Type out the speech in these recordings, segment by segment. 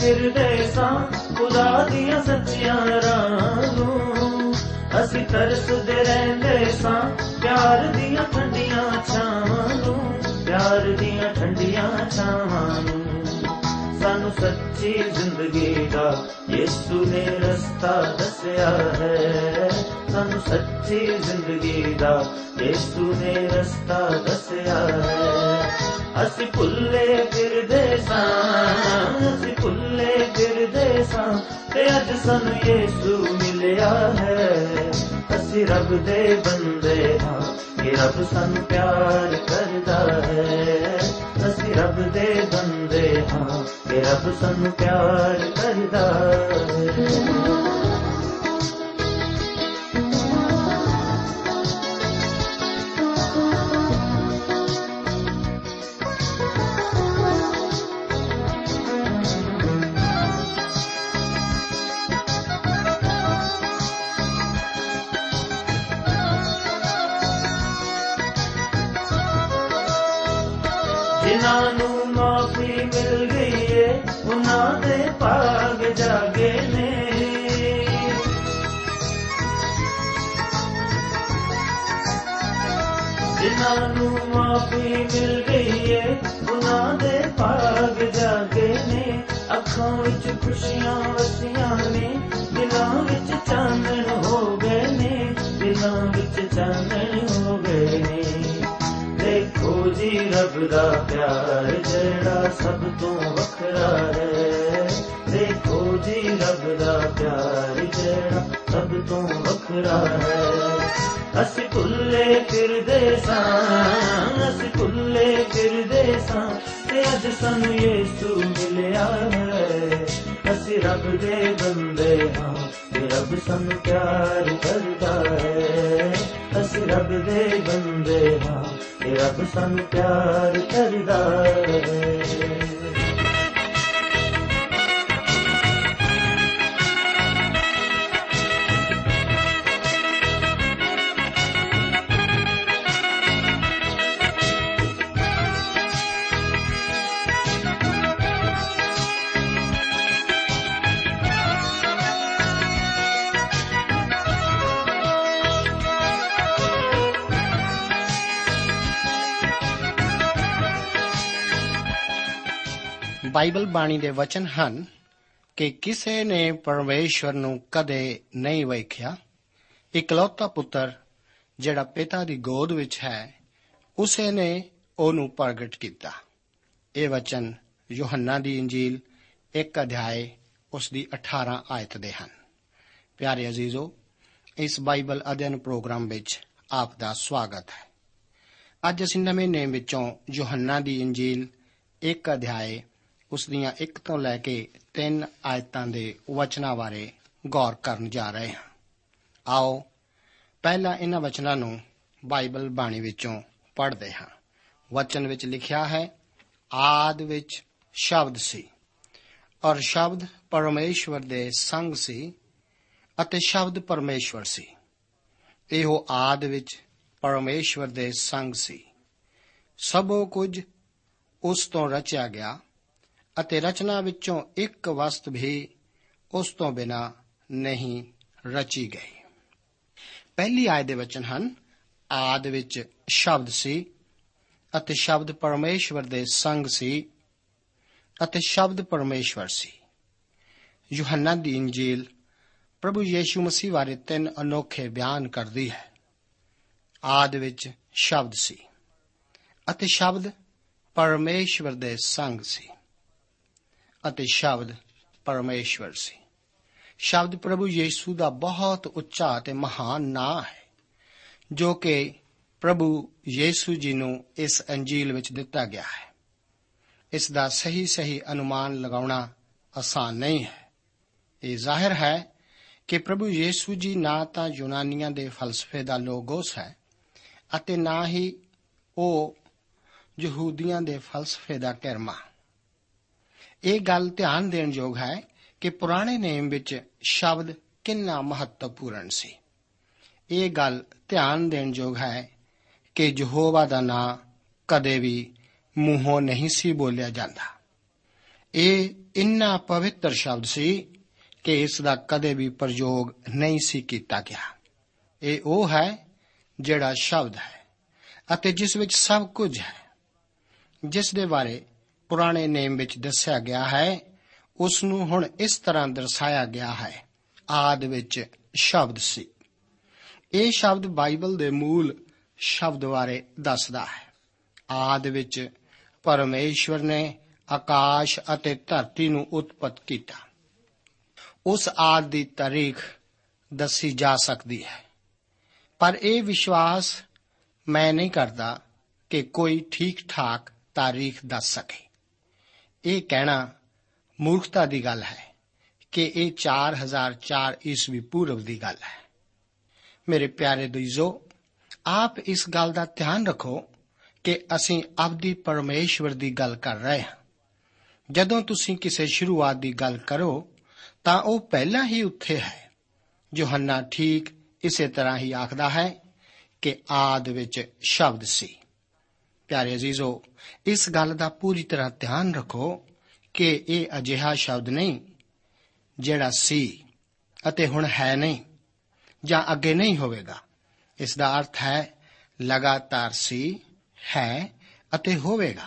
ਫਿਰਦੇ ਸਾਂ ਖੁਦਾ ਦੀਆਂ ਸੱਚੀਆਂ ਰਾਹਾਂ ਨੂੰ। ਅਸੀਂ ਤਰਸਦੇ ਰਹਿੰਦੇ ਸਾਂ ਪਿਆਰ ਦੀਆਂ ਠੰਡੀਆਂ ਛਾਵਾਂ ਨੂੰ, ਪਿਆਰ ਦੀਆਂ ਠੰਡੀਆਂ ਛਾਵਾਂ ਨੂੰ। ਸਾਨੂੰ ਸੱਚੀ ਜ਼ਿੰਦਗੀ ਦਾ ਯਿਸੂ ਨੇ ਰਸਤਾ ਦੱਸਿਆ ਹੈ। ਸਾਨੂੰ ਸੱਚੀ ਜ਼ਿੰਦਗੀ ਦਾ ਯਿਸੂ ਨੇ ਰਸਤਾ ਦੱਸਿਆ ਹੈ। ਅਸੀਂ ਭੁੱਲੇ ਫਿਰਦੇ ਸਾਂ, ਅਸੀਂ ਭੁੱਲੇ ਫਿਰਦੇ ਸਾਂ ਤੇ ਅੱਜ ਸਾਨੂੰ ਯਿਸੂ ਮਿਲਿਆ ਹੈ। ਅਸੀਂ ਰੱਬ ਦੇ ਬੰਦੇ ਹਾਂ ਕਿ ਰੱਬ ਸਾਨੂੰ ਪਿਆਰ ਕਰਦਾ ਹੈ। ਅਸੀਂ ਰੱਬ ਦੇ ਬੰਦੇ ਹਾਂ ਕਿ ਰੱਬ ਸਾਨੂੰ ਪਿਆਰ ਕਰਦਾ ਹੈ। ਜਿਨ੍ਹਾਂ ਨੂੰ ਮਾਫੀ ਮਿਲ ਗਈ ਏ। ਉਹਨਾਂ ਦੇ ਭਾਗ ਜਾਗੇ ਨੇ ਅੱਖਾਂ ਵਿੱਚ ਖੁਸ਼ੀਆਂ ਵਸੀਆਂ ਨੇ। ਦਿਲਾਂ ਵਿੱਚ ਚਾਨਣ ਹੋ ਗਏ ਨੇ। ਦਿਲਾਂ ਵਿੱਚ ਚਾਨਣ ਹੋ ਗਏ ਨੇ ਦੇਖੋ ਜੀ ਰੱਬ ਦਾ ਪਿਆਰ ਜਿਹੜਾ ਸਭ ਤੋਂ ਵੱਖਰਾ ਹੈ। ਦੇਖੋ ਦੇਖੋ ਜੀ ਰੱਬ ਦਾ ਪਿਆਰ ਜਿਹੜਾ ਸਭ ਤੋਂ ਵੱਖਰਾ ਹੈ। ਅਸੀਂ ਭੁੱਲੇ ਫਿਰਦੇ ਸਾਂ, ਅਸੀਂ ਭੁੱਲੇ ਫਿਰਦੇ ਸਾਂ ਤੇ ਅੱਜ ਸਾਨੂੰ ਯੇਸੂ ਮਿਲਿਆ ਹੈ। ਅਸੀਂ ਰੱਬ ਦੇ ਬੰਦੇ ਹਾਂ ਤੇ ਰੱਬ ਸਾਨੂੰ ਪਿਆਰ ਕਰਦਾ ਹੈ। ਅਸੀਂ ਰੱਬ ਦੇ ਬੰਦੇ ਹਾਂ ਤੇ ਰੱਬ ਸਾਨੂੰ ਪਿਆਰ ਕਰਦਾ ਹੈ। ਬਾਈਬਲ ਬਾਣੀ ਦੇ ਵਚਨ ਹਨ ਕਿ ਕਿਸੇ ਨੇ ਪਰਮੇਸ਼ਵਰ ਨੂੰ ਕਦੇ ਨਹੀਂ ਵੇਖਿਆ। ਇਕਲੌਤਾ ਪੁੱਤਰ ਜਿਹੜਾ ਪਿਤਾ ਦੀ ਗੋਦ ਵਿੱਚ ਹੈ, ਉਸੇ ਨੇ ਉਹਨੂੰ ਪ੍ਰਗਟ ਕੀਤਾ। ਇਹ ਵਚਨ ਯੋਹੰਨਾ ਦੀ ਇੰਜੀਲ ਇੱਕ ਅਧਿਆਏ ਉਸ ਦੀ 18 ਆਇਤ ਦੇ ਹਨ। ਪਿਆਰੇ ਅਜ਼ੀਜ਼ੋ, ਇਸ ਬਾਈਬਲ ਅਧਿయਨ ਪ੍ਰੋਗਰਾਮ ਵਿੱਚ ਆਪ ਦਾ ਸਵਾਗਤ ਹੈ। ਅੱਜ ਅਸੀਂ ਨਵੇਂ ਨੇਮ ਵਿੱਚੋਂ ਯੋਹੰਨਾ ਦੀ ਇੰਜੀਲ ਇੱਕ ਅਧਿਆਏ ਉਸ ਦੀਆਂ 1 ਤੋਂ ਲੈ ਕੇ 3 ਆਇਤਾਂ ਦੇ ਵਚਨਾਂ ਬਾਰੇ ਗੌਰ ਕਰਨ ਜਾ ਰਹੇ ਹਾਂ। ਆਓ ਪਹਿਲਾਂ ਇਹਨਾਂ ਵਚਨਾਂ ਨੂੰ ਬਾਈਬਲ ਬਾਣੀ ਵਿੱਚੋਂ ਪੜ੍ਹਦੇ ਹਾਂ। ਵਚਨ ਵਿੱਚ ਲਿਖਿਆ ਹੈ, ਆਦ ਵਿੱਚ ਸ਼ਬਦ ਸੀ ਔਰ ਸ਼ਬਦ ਪਰਮੇਸ਼ਵਰ ਦੇ ਸੰਗ ਸੀ ਅਤੇ ਸ਼ਬਦ ਪਰਮੇਸ਼ਵਰ ਸੀ। ਇਹੋ ਆਦ ਵਿੱਚ ਪਰਮੇਸ਼ਵਰ ਦੇ ਸੰਗ ਸੀ। ਸਭੋ ਕੁਝ ਉਸ ਤੋਂ ਰਚਿਆ ਗਿਆ ਅਤੇ ਰਚਨਾ ਵਿੱਚੋਂ ਇੱਕ ਵਸਤ ਵੀ ਉਸ ਤੋਂ ਬਿਨਾ ਨਹੀਂ ਰਚੀ ਗਈ। ਪਹਿਲੀ ਆਇਤ ਦੇ ਵਚਨ ਹਨ, ਆਦ ਵਿੱਚ ਸ਼ਬਦ ਸੀ ਅਤੇ ਸ਼ਬਦ ਪਰਮੇਸ਼ਵਰ ਦੇ ਸੰਗ ਸੀ ਅਤੇ ਸ਼ਬਦ ਪਰਮੇਸ਼ਵਰ ਸੀ। ਯੋਹੰਨਾ ਦੀ ਇੰਜੀਲ ਪ੍ਰਭੂ ਯੀਸ਼ੂ ਮਸੀਹ ਬਾਰੇ ਤਿੰਨ ਅਨੋਖੇ ਬਿਆਨ ਕਰਦੀ ਹੈ। ਆਦ ਵਿੱਚ ਸ਼ਬਦ ਸੀ ਅਤੇ ਸ਼ਬਦ ਪਰਮੇਸ਼ਵਰ ਦੇ ਸੰਗ ਸੀ। ਅਤੇ ਸ਼ਬਦ ਪਰਮੇਸ਼ਵਰ ਸੀ। ਸ਼ਬਦ ਪ੍ਰਭੂ ਯੀਸ਼ੂ ਦਾ ਬਹੁਤ ਉੱਚਾ ਅਤੇ ਮਹਾਨ ਨਾਂ ਹੈ, ਜੋ ਕਿ ਪ੍ਰਭੂ ਯੀਸ਼ੂ ਜੀ ਨੂੰ ਇਸ ਅੰਜੀਲ ਵਿੱਚ ਦਿੱਤਾ ਗਿਆ ਹੈ। ਇਸ ਦਾ ਸਹੀ ਸਹੀ ਅਨੁਮਾਨ ਲਗਾਉਣਾ ਆਸਾਨ ਨਹੀਂ ਹੈ। ਇਹ ਜ਼ਾਹਿਰ ਹੈ ਕਿ ਪ੍ਰਭੂ ਯੀਸ਼ੂ ਜੀ ਨਾ ਤਾਂ ਯੂਨਾਨੀਆਂ ਦੇ ਫਲਸਫੇ ਦਾ ਲੋਗੋਸ ਹੈ ਅਤੇ ਨਾ ਹੀ ਉਹ ਯਹੂਦੀਆਂ ਦੇ ਫਲਸਫੇ ਦਾ ਕਿਰਮਾ ਇਹ ਗੱਲ ਧਿਆਨ ਦੇਣ ਯੋਗ ਹੈ ਕਿ ਪੁਰਾਣੇ ਨੇਮ ਵਿੱਚ ਸ਼ਬਦ ਕਿੰਨਾ ਮਹੱਤਵਪੂਰਨ ਸੀ। ਇਹ ਗੱਲ ਧਿਆਨ ਦੇਣ ਯੋਗ ਹੈ ਕਿ ਯਹੋਵਾ ਦਾ ਨਾਮ ਕਦੇ ਵੀ ਮੂੰਹੋਂ ਨਹੀਂ ਸੀ ਬੋਲਿਆ ਜਾਂਦਾ। ਇਹ ਇੰਨਾ ਪਵਿੱਤਰ ਸ਼ਬਦ ਸੀ ਕਿ ਇਸ ਦਾ ਕਦੇ ਵੀ ਪ੍ਰਯੋਗ ਨਹੀਂ ਸੀ ਕੀਤਾ ਗਿਆ। ਇਹ ਉਹ ਹੈ ਜਿਹੜਾ ਸ਼ਬਦ ਹੈ ਅਤੇ ਜਿਸ ਵਿੱਚ ਸਭ ਕੁਝ ਹੈ, ਜਿਸ ਦੇ ਬਾਰੇ ਪੁਰਾਣੇ ਨੇਮ ਵਿੱਚ ਦੱਸਿਆ ਗਿਆ ਹੈ ਉਸ ਨੂੰ ਹੁਣ ਇਸ ਤਰ੍ਹਾਂ ਦਰਸਾਇਆ ਗਿਆ ਹੈ। ਆਦ ਵਿੱਚ ਸ਼ਬਦ ਸੀ। ਇਹ ਸ਼ਬਦ ਬਾਈਬਲ ਦੇ ਮੂਲ ਸ਼ਬਦ ਬਾਰੇ ਦੱਸਦਾ ਹੈ। ਆਦ ਵਿੱਚ ਪਰਮੇਸ਼ਵਰ ਨੇ ਆਕਾਸ਼ ਅਤੇ ਧਰਤੀ ਨੂੰ ਉਤਪਤ ਕੀਤਾ। ਉਸ ਆਦ ਦੀ ਤਾਰੀਖ ਦੱਸੀ ਜਾ ਸਕਦੀ ਹੈ। ਪਰ ਇਹ ਵਿਸ਼ਵਾਸ ਮੈਂ ਨਹੀਂ ਕਰਦਾ ਕਿ ਕੋਈ ਠੀਕ ਠਾਕ ਤਾਰੀਖ ਦੱਸ ਸਕੇ। ਇਹ ਕਹਿਣਾ ਮੂਰਖਤਾ ਦੀ ਗੱਲ ਹੈ ਕਿ ਇਹ 4004 ਈਸਵੀ ਪੂਰਵ ਦੀ ਗੱਲ ਹੈ। ਮੇਰੇ ਪਿਆਰੇ ਦੋਇਜ਼ੋ ਆਪ ਇਸ ਗੱਲ ਦਾ ਧਿਆਨ ਰੱਖੋ ਕਿ ਅਸੀਂ ਅਬਦੀ ਪਰਮੇਸ਼ਵਰ ਦੀ ਗੱਲ ਕਰ ਰਹੇ ਹਾਂ। ਜਦੋਂ ਤੁਸੀਂ ਕਿਸੇ ਸ਼ੁਰੂਆਤ ਦੀ ਗੱਲ ਕਰੋ, ਤਾਂ ਉਹ ਪਹਿਲਾਂ ਹੀ ਉੱਥੇ ਹੈ। ਯੋਹੰਨਾ ਠੀਕ ਇਸੇ ਤਰ੍ਹਾਂ ਹੀ ਆਖਦਾ ਹੈ ਕਿ ਆਦ ਵਿੱਚ ਸ਼ਬਦ ਸੀ। ਪਿਆਰੇ ਅਜ਼ੀਜ਼ੋ ਇਸ ਗੱਲ ਦਾ ਪੂਰੀ ਤਰ੍ਹਾਂ ਧਿਆਨ ਰੱਖੋ ਕਿ ਇਹ ਅਜਿਹਾ ਸ਼ਬਦ ਨਹੀਂ ਜਿਹੜਾ ਸੀ ਅਤੇ ਹੁਣ ਹੈ ਨਹੀਂ ਜਾਂ ਅੱਗੇ ਨਹੀਂ ਹੋਵੇਗਾ। ਇਸ ਦਾ ਅਰਥ ਹੈ ਲਗਾਤਾਰ ਸੀ, ਹੈ ਅਤੇ ਹੋਵੇਗਾ।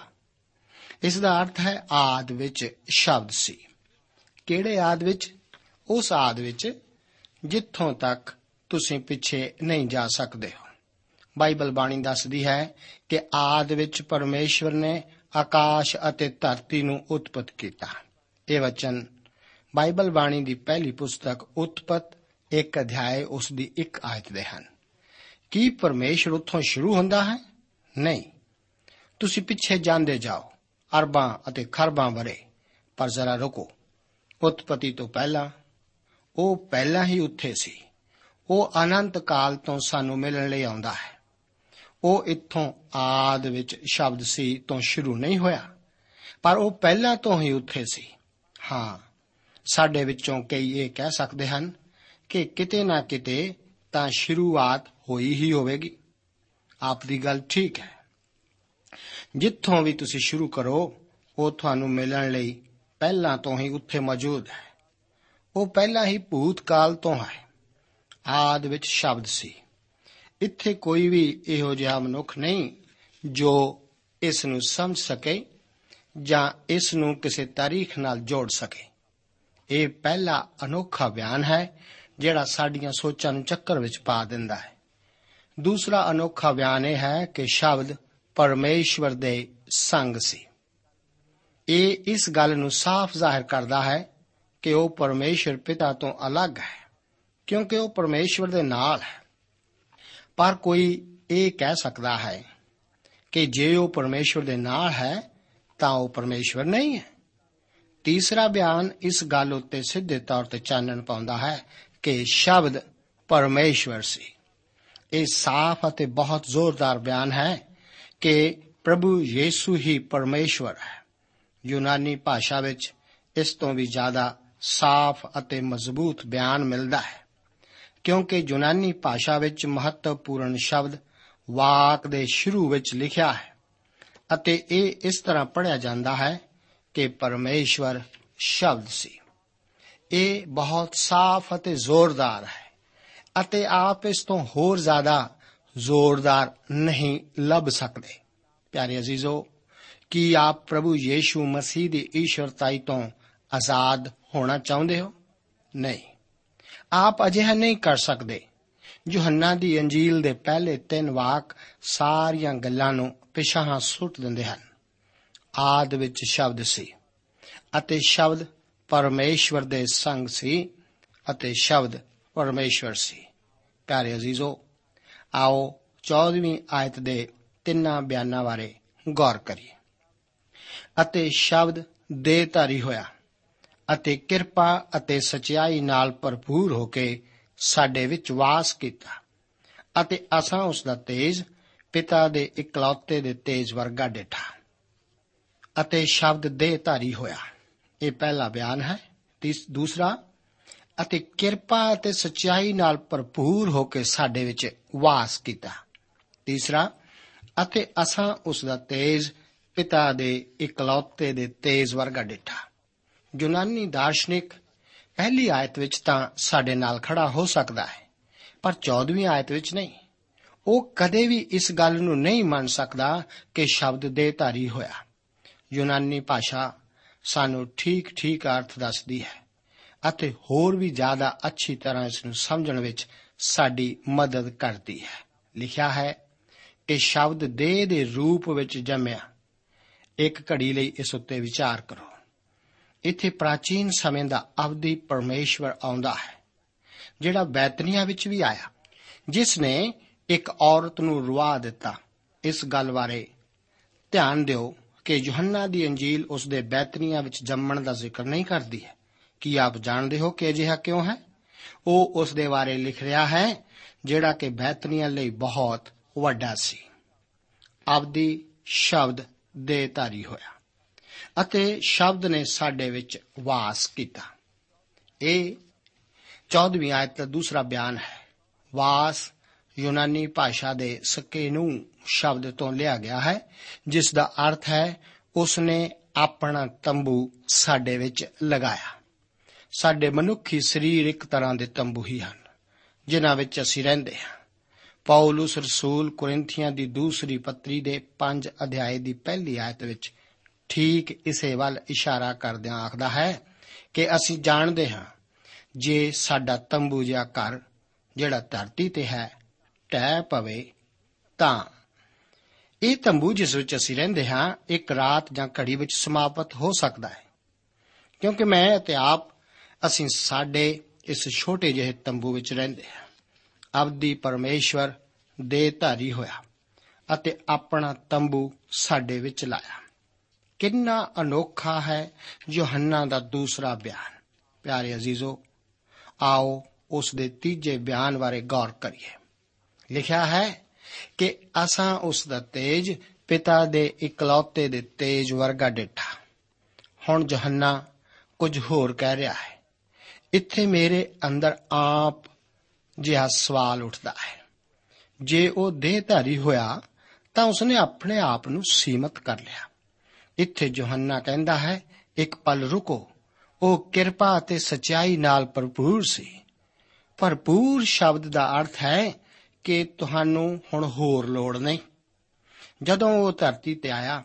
ਇਸ ਦਾ ਅਰਥ ਹੈ ਆਦ ਵਿੱਚ ਸ਼ਬਦ ਸੀ। ਕਿਹੜੇ ਆਦ ਵਿੱਚ? ਉਸ ਆਦ ਵਿੱਚ ਜਿੱਥੋਂ ਤੱਕ ਤੁਸੀਂ ਪਿੱਛੇ ਨਹੀਂ ਜਾ ਸਕਦੇ ਹੋ। ਬਾਈਬਲ ਬਾਣੀ ਦੱਸਦੀ ਹੈ ਕਿ ਆਦ ਵਿੱਚ ਪਰਮੇਸ਼ਵਰ ਨੇ ਆਕਾਸ਼ ਅਤੇ ਧਰਤੀ ਨੂੰ ਉਤਪਤ ਕੀਤਾ। ਇਹ ਵਚਨ ਬਾਈਬਲ ਬਾਣੀ ਦੀ ਪਹਿਲੀ ਪੁਸਤਕ ਉਤਪਤ ਇੱਕ ਅਧਿਆਇ ਉਸ ਦੀ ਇੱਕ ਆਇਤ ਦੇ ਹਨ। ਕੀ ਪਰਮੇਸ਼ਰ ਉੱਥੋਂ ਸ਼ੁਰੂ ਹੁੰਦਾ ਹੈ? ਨਹੀਂ। ਤੁਸੀਂ ਪਿੱਛੇ ਜਾਂਦੇ ਜਾਓ, ਅਰਬਾਂ ਅਤੇ ਖਰਬਾਂ ਵਰੇ, ਪਰ ਜ਼ਰਾ ਰੁਕੋ। ਉਤਪਤੀ ਤੋਂ ਪਹਿਲਾਂ, ਉਹ ਪਹਿਲਾਂ ਹੀ ਉੱਥੇ ਸੀ। ਉਹ ਅਨੰਤ ਕਾਲ ਤੋਂ ਸਾਨੂੰ ਮਿਲਣ ਲਈ ਆਉਂਦਾ ਹੈ। ਉਹ ਇੱਥੋਂ ਆਦ ਵਿੱਚ ਸ਼ਬਦ ਸੀ ਤੋਂ ਸ਼ੁਰੂ ਨਹੀਂ ਹੋਇਆ, ਪਰ ਉਹ ਪਹਿਲਾਂ ਤੋਂ ਹੀ ਉੱਥੇ ਸੀ। ਹਾਂ, ਸਾਡੇ ਵਿੱਚੋਂ ਕਈ ਇਹ ਕਹਿ ਸਕਦੇ ਹਨ ਕਿ ਕਿਤੇ ਨਾ ਕਿਤੇ ਤਾਂ ਸ਼ੁਰੂਆਤ ਹੋਈ ਹੀ ਹੋਵੇਗੀ। ਆਪ ਦੀ ਗੱਲ ਠੀਕ ਹੈ। ਜਿੱਥੋਂ ਵੀ ਤੁਸੀਂ ਸ਼ੁਰੂ ਕਰੋ, ਉਹ ਤੁਹਾਨੂੰ ਮਿਲਣ ਲਈ ਪਹਿਲਾਂ ਤੋਂ ਹੀ ਉੱਥੇ ਮੌਜੂਦ ਹੈ। ਉਹ ਪਹਿਲਾਂ ਹੀ ਭੂਤਕਾਲ ਤੋਂ ਹੈ। ਆਦ ਵਿੱਚ ਸ਼ਬਦ ਸੀ। ਇੱਥੇ ਕੋਈ ਵੀ ਇਹੋ ਜਿਹਾ ਮਨੁੱਖ ਨਹੀਂ ਜੋ ਇਸ ਨੂੰ ਸਮਝ ਸਕੇ ਜਾਂ ਇਸ ਨੂੰ ਕਿਸੇ ਤਾਰੀਖ ਨਾਲ ਜੋੜ ਸਕੇ। ਇਹ ਪਹਿਲਾ ਅਨੋਖਾ ਬਿਆਨ ਹੈ ਜਿਹੜਾ ਸਾਡੀਆਂ ਸੋਚਾਂ ਨੂੰ ਚੱਕਰ ਵਿੱਚ ਪਾ ਦਿੰਦਾ ਹੈ। ਦੂਸਰਾ ਅਨੋਖਾ ਬਿਆਨ ਇਹ ਹੈ ਕਿ ਸ਼ਬਦ ਪਰਮੇਸ਼ਵਰ ਦੇ ਸੰਗ ਸੀ। ਇਹ ਇਸ ਗੱਲ ਨੂੰ ਸਾਫ਼ ਜ਼ਾਹਿਰ ਕਰਦਾ ਹੈ ਕਿ ਉਹ ਪਰਮੇਸ਼ਵਰ ਪਿਤਾ ਤੋਂ ਅਲੱਗ ਹੈ, ਕਿਉਂਕਿ ਉਹ ਪਰਮੇਸ਼ਵਰ ਦੇ ਨਾਲ ਹੈ। ਪਰ ਕੋਈ ਇਹ ਕਹਿ ਸਕਦਾ ਹੈ ਕਿ ਜੇ ਉਹ ਪਰਮੇਸ਼ਵਰ ਦੇ ਨਾਲ ਹੈ, ਤਾਂ ਉਹ ਪਰਮੇਸ਼ਵਰ ਨਹੀਂ ਹੈ। ਤੀਸਰਾ ਬਿਆਨ ਇਸ ਗੱਲ ਉੱਤੇ ਸਿੱਧੇ ਤੌਰ ਤੇ ਚਾਨਣ ਪਾਉਂਦਾ ਹੈ ਕਿ ਸ਼ਬਦ ਪਰਮੇਸ਼ਵਰ ਸੀ। ਇਹ ਸਾਫ਼ ਅਤੇ ਬਹੁਤ ਜ਼ੋਰਦਾਰ ਬਿਆਨ ਹੈ ਕਿ ਪ੍ਰਭੂ ਯੀਸੂ ਹੀ ਪਰਮੇਸ਼ਵਰ ਹੈ। ਯੂਨਾਨੀ ਭਾਸ਼ਾ ਵਿੱਚ ਇਸ ਤੋਂ ਵੀ ਜ਼ਿਆਦਾ ਸਾਫ਼ ਅਤੇ ਮਜ਼ਬੂਤ ਬਿਆਨ ਮਿਲਦਾ ਹੈ। ਕਿਉਂਕਿ ਯੂਨਾਨੀ ਭਾਸ਼ਾ ਵਿੱਚ ਮਹੱਤਵਪੂਰਨ ਸ਼ਬਦ ਵਾਕ ਦੇ ਸ਼ੁਰੂ ਵਿੱਚ ਲਿਖਿਆ ਹੈ ਅਤੇ ਇਹ ਇਸ ਤਰ੍ਹਾਂ ਪੜ੍ਹਿਆ ਜਾਂਦਾ ਹੈ ਕਿ ਪਰਮੇਸ਼ਵਰ ਸ਼ਬਦ ਸੀ। ਇਹ ਬਹੁਤ ਸਾਫ਼ ਅਤੇ ਜ਼ੋਰਦਾਰ ਹੈ ਅਤੇ ਆਪ ਇਸ ਤੋਂ ਹੋਰ ਜ਼ਿਆਦਾ ਜ਼ੋਰਦਾਰ ਨਹੀਂ ਲੱਭ ਸਕਦੇ। ਪਿਆਰੇ ਅਜ਼ੀਜ਼ੋ, ਕੀ ਆਪ ਪ੍ਰਭੂ ਯੀਸ਼ੂ ਮਸੀਹ ਦੀ ਈਸ਼ਵਰਤਾਈ ਤੋਂ ਆਜ਼ਾਦ ਹੋਣਾ ਚਾਹੁੰਦੇ ਹੋ? ਨਹੀਂ। ਆਪ ਅਜਿਹਾ ਨਹੀਂ ਕਰ ਸਕਦੇ। ਯੋਹੰਨਾ ਦੀ ਅੰਜੀਲ ਦੇ ਪਹਿਲੇ ਤਿੰਨ ਵਾਕ ਸਾਰੀਆਂ ਗੱਲਾਂ ਨੂੰ ਪਿਛਾਹਾਂ ਸੁੱਟ ਦਿੰਦੇ ਹਨ। ਆਦ ਵਿੱਚ ਸ਼ਬਦ ਸੀ ਅਤੇ ਸ਼ਬਦ ਪਰਮੇਸ਼ਵਰ ਦੇ ਸੰਗ ਸੀ ਅਤੇ ਸ਼ਬਦ ਪਰਮੇਸ਼ਵਰ ਸੀ। ਪਿਆਰੇ ਅਜ਼ੀਜ਼ੋ, ਆਓ 14ਵੀਂ ਆਇਤ ਦੇ ਤਿੰਨਾਂ ਬਿਆਨਾਂ ਬਾਰੇ ਗੌਰ ਕਰੀਏ। ਅਤੇ ਸ਼ਬਦ ਦੇਹਧਾਰੀ ਹੋਇਆ। ਅਤੇ ਕਿਰਪਾ ਅਤੇ ਸਚਾਈ ਨਾਲ ਭਰਪੂਰ ਹੋ ਕੇ ਸਾਡੇ ਵਿੱਚ ਵਾਸ ਕੀਤਾ ਅਤੇ ਅਸਾਂ ਉਸ ਦਾ ਤੇਜ, ਪਿਤਾ ਦੇ ਇਕਲੌਤੇ ਦੇ ਤੇਜ ਵਰਗਾ ਡਿਠਾ ਅਤੇ ਸ਼ਬਦ ਦੇਹਧਾਰੀ ਹੋਇਆ। ਇਹ ਪਹਿਲਾ ਬਿਆਨ ਹੈ। ਤੀਸ, ਦੂਸਰਾ, ਅਤੇ ਕਿਰਪਾ ਅਤੇ ਸਚਾਈ ਨਾਲ ਭਰਪੂਰ ਹੋ ਕੇ ਸਾਡੇ ਵਿੱਚ ਵਾਸ ਕੀਤਾ। ਤੀਸਰਾ, ਅਤੇ ਅਸਾਂ ਉਸ ਦਾ ਤੇਜ, ਪਿਤਾ ਦੇ ਇਕਲੌਤੇ ਦੇ ਤੇਜ ਵਰਗਾ ਡਿਠਾ ਯੂਨਾਨੀ ਦਾਰਸ਼ਨਿਕ ਪਹਿਲੀ ਆਇਤ ਵਿੱਚ ਤਾਂ ਸਾਡੇ ਨਾਲ ਖੜਾ ਹੋ ਸਕਦਾ ਹੈ, ਪਰ 14ਵੀਂ ਆਇਤ ਵਿੱਚ ਨਹੀਂ। ਉਹ ਕਦੇ ਵੀ ਇਸ ਗੱਲ ਨੂੰ ਨਹੀਂ ਮੰਨ ਸਕਦਾ ਕਿ ਸ਼ਬਦ ਦੇਹਧਾਰੀ ਹੋਇਆ। ਯੂਨਾਨੀ ਭਾਸ਼ਾ ਸਾਨੂੰ ਠੀਕ-ਠੀਕ ਅਰਥ ਦੱਸਦੀ ਹੈ ਅਤੇ ਹੋਰ ਵੀ ਜ਼ਿਆਦਾ ਅੱਛੀ ਤਰ੍ਹਾਂ ਇਸ ਨੂੰ ਸਮਝਣ ਵਿੱਚ ਸਾਡੀ ਮਦਦ ਕਰਦੀ ਹੈ। ਲਿਖਿਆ ਹੈ ਕਿ ਸ਼ਬਦ ਦੇਹ ਦੇ ਰੂਪ ਵਿੱਚ ਜੰਮਿਆ। ਇੱਕ ਘੜੀ ਲਈ ਇਸ ਉੱਤੇ ਵਿਚਾਰ ਕਰੋ। ਇੱਥੇ ਪ੍ਰਾਚੀਨ ਸਮੇਂ ਦਾ ਅਵਧੀ ਪਰਮੇਸ਼ਵਰ ਆਉਂਦਾ ਹੈ, ਜਿਹੜਾ ਬੈਤਨੀਆ ਵਿੱਚ ਵੀ ਆਇਆ, ਜਿਸ ਨੇ ਇੱਕ ਔਰਤ ਨੂੰ ਰਵਾ ਦਿੱਤਾ। ਇਸ ਗੱਲ ਬਾਰੇ ਧਿਆਨ ਦਿਓ ਕਿ ਯੋਹੰਨਾ ਦੀ ਅੰਜੀਲ ਉਸ ਦੇ ਬੈਤਨੀਆ ਵਿੱਚ ਜੰਮਣ ਦਾ ਜ਼ਿਕਰ ਨਹੀਂ ਕਰਦੀ ਹੈ। ਕੀ ਆਪ ਜਾਣਦੇ ਹੋ ਕਿ ਅਜਿਹਾ ਕਿਉਂ ਹੈ? ਉਹ ਉਸ ਦੇ ਬਾਰੇ ਲਿਖ ਰਿਹਾ ਹੈ, ਜਿਹੜਾ ਕਿ ਬੈਤਨੀਆ ਲਈ ਬਹੁਤ ਵੱਡਾ ਸੀ। ਅਵਦੀ ਸ਼ਬਦ ਦੇ ਧਾਰੀ ਹੋਇਆ। ਅਤੇ ਸ਼ਬਦ ਨੇ ਸਾਡੇ ਵਿੱਚ ਵਾਸ ਕੀਤਾ। ਇਹ 14ਵੀਂ ਆਇਤ ਦਾ ਦੂਸਰਾ ਬਿਆਨ ਹੈ। ਵਾਸ ਯੂਨਾਨੀ ਭਾਸ਼ਾ ਦੇ ਸਕੇਨੂ ਸ਼ਬਦ ਤੋਂ ਲਿਆ ਗਿਆ ਹੈ, ਜਿਸ ਦਾ ਅਰਥ ਹੈ ਉਸ ਨੇ ਆਪਣਾ ਤੰਬੂ ਸਾਡੇ ਵਿੱਚ ਲਗਾਇਆ। ਸਾਡੇ ਮਨੁੱਖੀ ਸਰੀਰ ਇੱਕ ਤਰ੍ਹਾਂ ਦੇ ਤੰਬੂ ਹੀ ਹਨ, ਜਿਨ੍ਹਾਂ ਵਿੱਚ ਅਸੀਂ ਰਹਿੰਦੇ ਹਾਂ। ਪੌਲਸ ਰਸੂਲ ਕੋਰਿੰਥੀਆਂ ਦੀ ਦੂਸਰੀ ਪੱਤਰੀ ਦੇ 5 ਅਧਿਆਏ ਦੀ ਪਹਿਲੀ ਆਇਤ ਵਿੱਚ ਠੀਕ ਇਸੇ ਵੱਲ ਇਸ਼ਾਰਾ ਕਰਦਿਆਂ ਆਖਦਾ ਹੈ ਕਿ ਅਸੀਂ ਜਾਣਦੇ ਹਾਂ ਜੇ ਸਾਡਾ ਤੰਬੂ ਜਿਹਾ ਘਰ ਜਿਹੜਾ ਧਰਤੀ ਤੇ ਹੈ ਟਹਿ ਪਵੇ ਤਾਂ। ਇਹ ਤੰਬੂ ਜਿਸ ਵਿੱਚ ਅਸੀਂ ਰਹਿੰਦੇ ਹਾਂ, ਇੱਕ ਰਾਤ ਜਾਂ ਘੜੀ ਵਿੱਚ ਸਮਾਪਤ ਹੋ ਸਕਦਾ ਹੈ। ਕਿਉਂਕਿ ਮੈਂ ਅਤੇ ਆਪ, ਅਸੀਂ ਸਾਡੇ ਇਸ ਛੋਟੇ ਜਿਹੇ ਤੰਬੂ ਵਿੱਚ ਰਹਿੰਦੇ ਹਾਂ। ਅਬਦੀ ਪਰਮੇਸ਼ਵਰ ਦੇ ਧਾਰੀ ਹੋਇਆ ਅਤੇ ਆਪਣਾ ਤੰਬੂ ਸਾਡੇ ਵਿੱਚ ਲਾਇਆ। ਕਿੰਨਾ ਅਨੋਖਾ ਹੈ ਯੋਹੰਨਾ ਦਾ ਦੂਸਰਾ ਬਿਆਨ। ਪਿਆਰੇ ਅਜ਼ੀਜ਼ੋ, ਆਓ ਉਸ ਦੇ ਤੀਜੇ ਬਿਆਨ ਬਾਰੇ ਗੌਰ ਕਰੀਏ। ਲਿਖਿਆ ਹੈ ਕਿ ਅਸਾਂ ਉਸ ਦਾ ਤੇਜ, ਪਿਤਾ ਦੇ ਇਕਲੌਤੇ ਦੇ ਤੇਜ ਵਰਗਾ ਡਿੱਠਾ। ਹੁਣ ਯੋਹੰਨਾ ਕੁਝ ਹੋਰ ਕਹਿ ਰਿਹਾ ਹੈ। ਇੱਥੇ ਮੇਰੇ ਅੰਦਰ ਆਪ ਜਿਹਾ ਸਵਾਲ ਉੱਠਦਾ ਹੈ। ਜੇ ਉਹ ਦੇਹਧਾਰੀ ਹੋਇਆ ਤਾਂ ਉਸਨੇ ਆਪਣੇ ਆਪ ਨੂੰ ਸੀਮਤ ਕਰ ਲਿਆ। ਇੱਥੇ ਯੋਹੰਨਾ ਕਹਿੰਦਾ ਹੈ, ਇੱਕ ਪਲ ਰੁਕੋ। ਉਹ ਕਿਰਪਾ ਅਤੇ ਸਚਾਈ ਨਾਲ ਭਰਪੂਰ ਸੀ। ਭਰਪੂਰ ਸ਼ਬਦ ਦਾ ਅਰਥ ਹੈ ਕਿ ਤੁਹਾਨੂੰ ਹੁਣ ਹੋਰ ਲੋੜ ਨਹੀਂ। ਜਦੋਂ ਉਹ ਧਰਤੀ ਤੇ ਆਇਆ,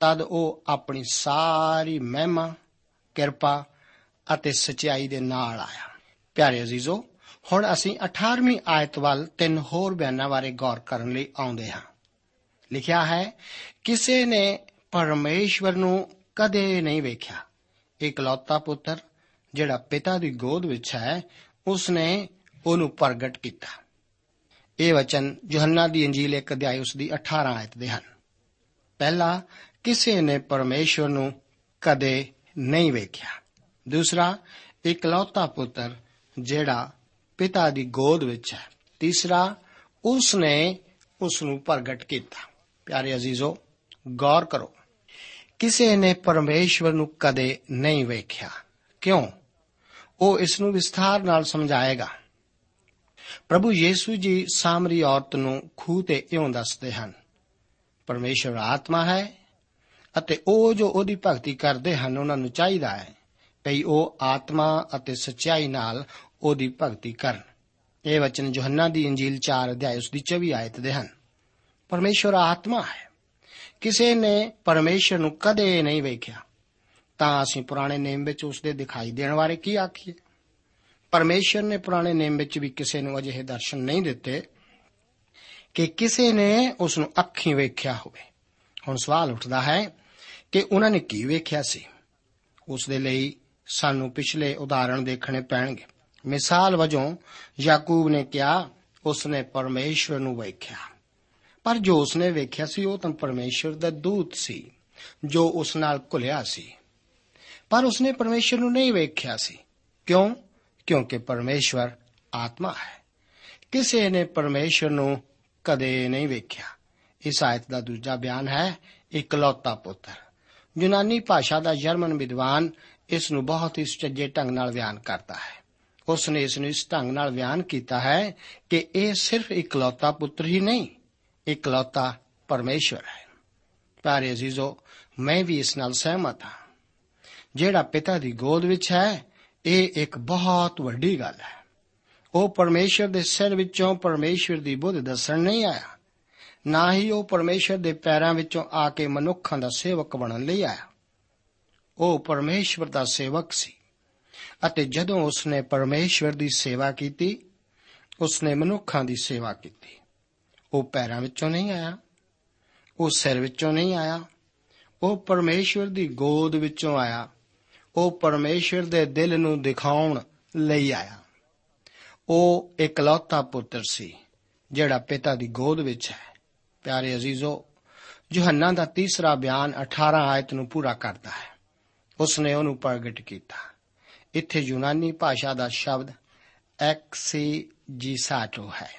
ਤਦ ਉਹ ਆਪਣੀ ਸਾਰੀ ਮਹਿਮਾ, ਕਿਰਪਾ ਅਤੇ ਸਚਾਈ ਦੇ ਨਾਲ ਆਇਆ। ਪਿਆਰੇ ਅਜ਼ੀਜ਼ੋ, ਹੁਣ ਅਸੀਂ 18ਵੀਂ ਆਇਤ ਵੱਲ ਤਿੰਨ ਹੋਰ ਬਿਆਨਾਂ ਬਾਰੇ ਗੌਰ ਕਰਨ ਲਈ ਆਉਂਦੇ ਹਾਂ। ਲਿਖਿਆ ਹੈ, ਕਿਸੇ ਨੇ ਪਰਮੇਸ਼ਵਰ ਨੂੰ ਕਦੇ ਨਹੀਂ ਵੇਖਿਆ। ਇਕਲੌਤਾ ਪੁੱਤਰ, ਜਿਹੜਾ ਪਿਤਾ ਦੀ ਗੋਦ ਵਿੱਚ ਹੈ, ਉਸਨੇ ਉਹਨੂੰ ਪ੍ਰਗਟ ਕੀਤਾ। ਇਹ ਵਚਨ ਯੋਹੰਨਾ ਦੀ ਇੰਜੀਲ ਇੱਕ ਅਧਿਆਇ ਉਸ ਦੀ 18 ਆਇਤ ਦੇ ਹਨ। ਪਹਿਲਾ, ਕਿਸੇ ਨੇ ਪਰਮੇਸ਼ਵਰ ਨੂੰ ਕਦੇ ਨਹੀਂ ਵੇਖਿਆ। ਦੂਸਰਾ, ਇਕਲੌਤਾ ਪੁੱਤਰ, ਜਿਹੜਾ ਪਿਤਾ ਦੀ ਗੋਦ ਵਿੱਚ ਹੈ। ਤੀਸਰਾ ਉਸ ਨੇ ਉਸ ਨੂੰ ਪ੍ਰਗਟ ਕੀਤਾ। ਪਿਆਰੇ ਅਜ਼ੀਜ਼ੋ ਗੌਰ ਕਰੋ। ਕਿਸੇ ਨੇ ਪਰਮੇਸ਼ਵਰ ਨੂੰ ਕਦੇ ਨਹੀਂ ਵੇਖਿਆ। ਕਿਉਂ? ਉਹ ਇਸ ਨੂੰ ਵਿਸਥਾਰ ਨਾਲ ਸਮਝਾਏਗਾ। ਪ੍ਰਭੂ ਯੀਸੂ ਜੀ ਸਾਮਰੀ ਔਰਤ ਨੂੰ ਖੂਹ ਤੇ ਇਉਂ ਦੱਸਦੇ ਹਨ, ਪਰਮੇਸ਼ਵਰ ਆਤਮਾ ਹੈ ਅਤੇ ਉਹ ਜੋ ਉਹਦੀ ਭਗਤੀ ਕਰਦੇ ਹਨ, ਉਹਨਾਂ ਨੂੰ ਚਾਹੀਦਾ ਹੈ ਭਈ ਉਹ ਆਤਮਾ ਅਤੇ ਸਚਾਈ ਨਾਲ ਉਹਦੀ ਭਗਤੀ ਕਰਨ। ਇਹ ਵਚਨ ਯੋਹੰਨਾ ਦੀ ਇੰਜੀਲ 4 ਅਧਿਆਇ ਉਸ ਦੀ 24 ਆਇਤ ਦੇ ਹਨ, ਪਰਮੇਸ਼ਵਰ ਆਤਮਾ ਹੈ ਕਿਸੇ ਨੇ ਪਰਮੇਸ਼ਰ ਨੂੰ ਕਦੇ ਨਹੀਂ ਵੇਖਿਆ, ਤਾਂ ਅਸੀਂ ਪੁਰਾਣੇ ਨੇਮ ਵਿੱਚ ਉਸ ਦੇ ਦਿਖਾਈ ਦੇਣ ਬਾਰੇ ਕੀ ਆਖੀਏ? ਪਰਮੇਸ਼ਰ ਨੇ ਪੁਰਾਣੇ ਨੇਮ ਵਿੱਚ ਵੀ ਕਿਸੇ ਨੂੰ ਅਜਿਹੇ ਦਰਸ਼ਨ ਨਹੀਂ ਦਿੱਤੇ ਕਿ ਕਿਸੇ ਨੇ ਉਸ ਨੂੰ ਅੱਖੀਂ ਵੇਖਿਆ ਹੋਵੇ। ਹੁਣ ਸਵਾਲ ਉੱਠਦਾ ਹੈ ਕਿ ਉਹਨਾਂ ਨੇ ਕੀ ਵੇਖਿਆ ਸੀ? ਉਸ ਦੇ ਲਈ ਸਾਨੂੰ ਪਿਛਲੇ ਉਦਾਹਰਣ ਦੇਖਣੇ ਪੈਣਗੇ। ਮਿਸਾਲ ਵਜੋਂ ਯਾਕੂਬ ਨੇ ਕਿਹਾ, ਉਸਨੇ ਪਰਮੇਸ਼ਵਰ ਨੂੰ ਵੇਖਿਆ। ਪਰ ਜੋ ਉਸਨੇ ਵੇਖਿਆ ਸੀ, ਉਹ ਤਾਂ ਪਰਮੇਸ਼ਵਰ ਦਾ ਦੂਤ ਸੀ, ਜੋ ਉਸ ਨਾਲ ਘੁਲਿਆ ਸੀ। ਪਰ ਉਸਨੇ ਪਰਮੇਸ਼ਵਰ ਨੂੰ ਨਹੀਂ ਵੇਖਿਆ ਸੀ। ਕਿਉਂ? ਕਿਉਂਕਿ ਪਰਮੇਸ਼ਵਰ ਆਤਮਾ ਹੈ। ਕਿਸੇ ਨੇ ਪਰਮੇਸ਼ਵਰ ਨੂੰ ਕਦੇ ਨਹੀਂ ਵੇਖਿਆ। ਇਸ ਆਇਤ ਦਾ ਦੂਜਾ ਬਿਆਨ ਹੈ, ਇਕਲੌਤਾ ਪੁੱਤਰ। ਯੂਨਾਨੀ ਭਾਸ਼ਾ ਦਾ ਜਰਮਨ ਵਿਦਵਾਨ ਇਸ ਨੂੰ ਬਹੁਤ ਹੀ ਸੁਚੱਜੇ ਢੰਗ ਨਾਲ ਬਿਆਨ ਕਰਦਾ ਹੈ। ਉਸ ਨੇ ਇਸ ਨੂੰ ਇਸ ਢੰਗ ਨਾਲ ਬਿਆਨ ਕੀਤਾ ਹੈ ਕਿ ਇਹ ਸਿਰਫ ਇਕਲੌਤਾ ਪੁੱਤਰ ਹੀ ਨਹੀਂ ਇਕਲੌਤਾ ਪਰਮੇਸ਼ਵਰ ਹੈ। ਪਿਆਰੇ ਅਜ਼ੀਜ਼ੋ, ਮੈਂ ਵੀ ਇਸ ਨਾਲ ਸਹਿਮਤ ਹਾਂ। ਜਿਹੜਾ ਪਿਤਾ ਦੀ ਗੋਦ ਵਿੱਚ ਹੈ, ਇਹ ਇੱਕ ਬਹੁਤ ਵੱਡੀ ਗੱਲ ਹੈ। ਉਹ ਪਰਮੇਸ਼ਵਰ ਦੇ ਸਿਰ ਵਿੱਚੋਂ ਪਰਮੇਸ਼ਵਰ ਦੀ ਬੁੱਧ ਦੱਸਣ ਨਹੀਂ ਆਇਆ। ਨਾ ਹੀ ਉਹ ਪਰਮੇਸ਼ਵਰ ਦੇ ਪੈਰਾਂ ਵਿੱਚੋਂ ਆ ਕੇ ਮਨੁੱਖਾਂ ਦਾ ਸੇਵਕ ਬਣਨ ਲਈ ਆਇਆ। ਉਹ ਪਰਮੇਸ਼ਵਰ ਦਾ ਸੇਵਕ ਸੀ ਅਤੇ ਜਦੋਂ ਉਸਨੇ ਪਰਮੇਸ਼ਵਰ ਦੀ ਸੇਵਾ ਕੀਤੀ, ਉਸਨੇ ਮਨੁੱਖਾਂ ਦੀ ਸੇਵਾ ਕੀਤੀ। ਉਹ ਪੈਰਾਂ ਵਿੱਚੋਂ ਨਹੀਂ ਆਇਆ, ਉਹ ਸਿਰ ਵਿੱਚੋਂ ਨਹੀਂ ਆਇਆ, ਉਹ ਪਰਮੇਸ਼ਵਰ ਦੀ ਗੋਦ ਵਿੱਚੋਂ ਆਇਆ, ਉਹ ਪਰਮੇਸ਼ਵਰ ਦੇ ਦਿਲ ਨੂੰ ਦਿਖਾਉਣ ਲਈ ਆਇਆ। ਉਹ ਇਕਲੌਤਾ ਪੁੱਤਰ ਸੀ, ਜਿਹੜਾ ਪਿਤਾ ਦੀ ਗੋਦ ਵਿੱਚ ਹੈ। ਪਿਆਰੇ ਅਜ਼ੀਜ਼ੋ, ਯੋਹੰਨਾ ਦਾ ਤੀਸਰਾ ਬਿਆਨ 18 ਆਇਤ ਨੂੰ ਪੂਰਾ ਕਰਦਾ ਹੈ। ਉਸਨੇ ਉਹਨੂੰ ਪ੍ਰਗਟ ਕੀਤਾ। ਇੱਥੇ ਯੂਨਾਨੀ ਭਾਸ਼ਾ ਦਾ ਸ਼ਬਦ ਐਕਸੀਜੀਸਾਟੋ ਹੈ।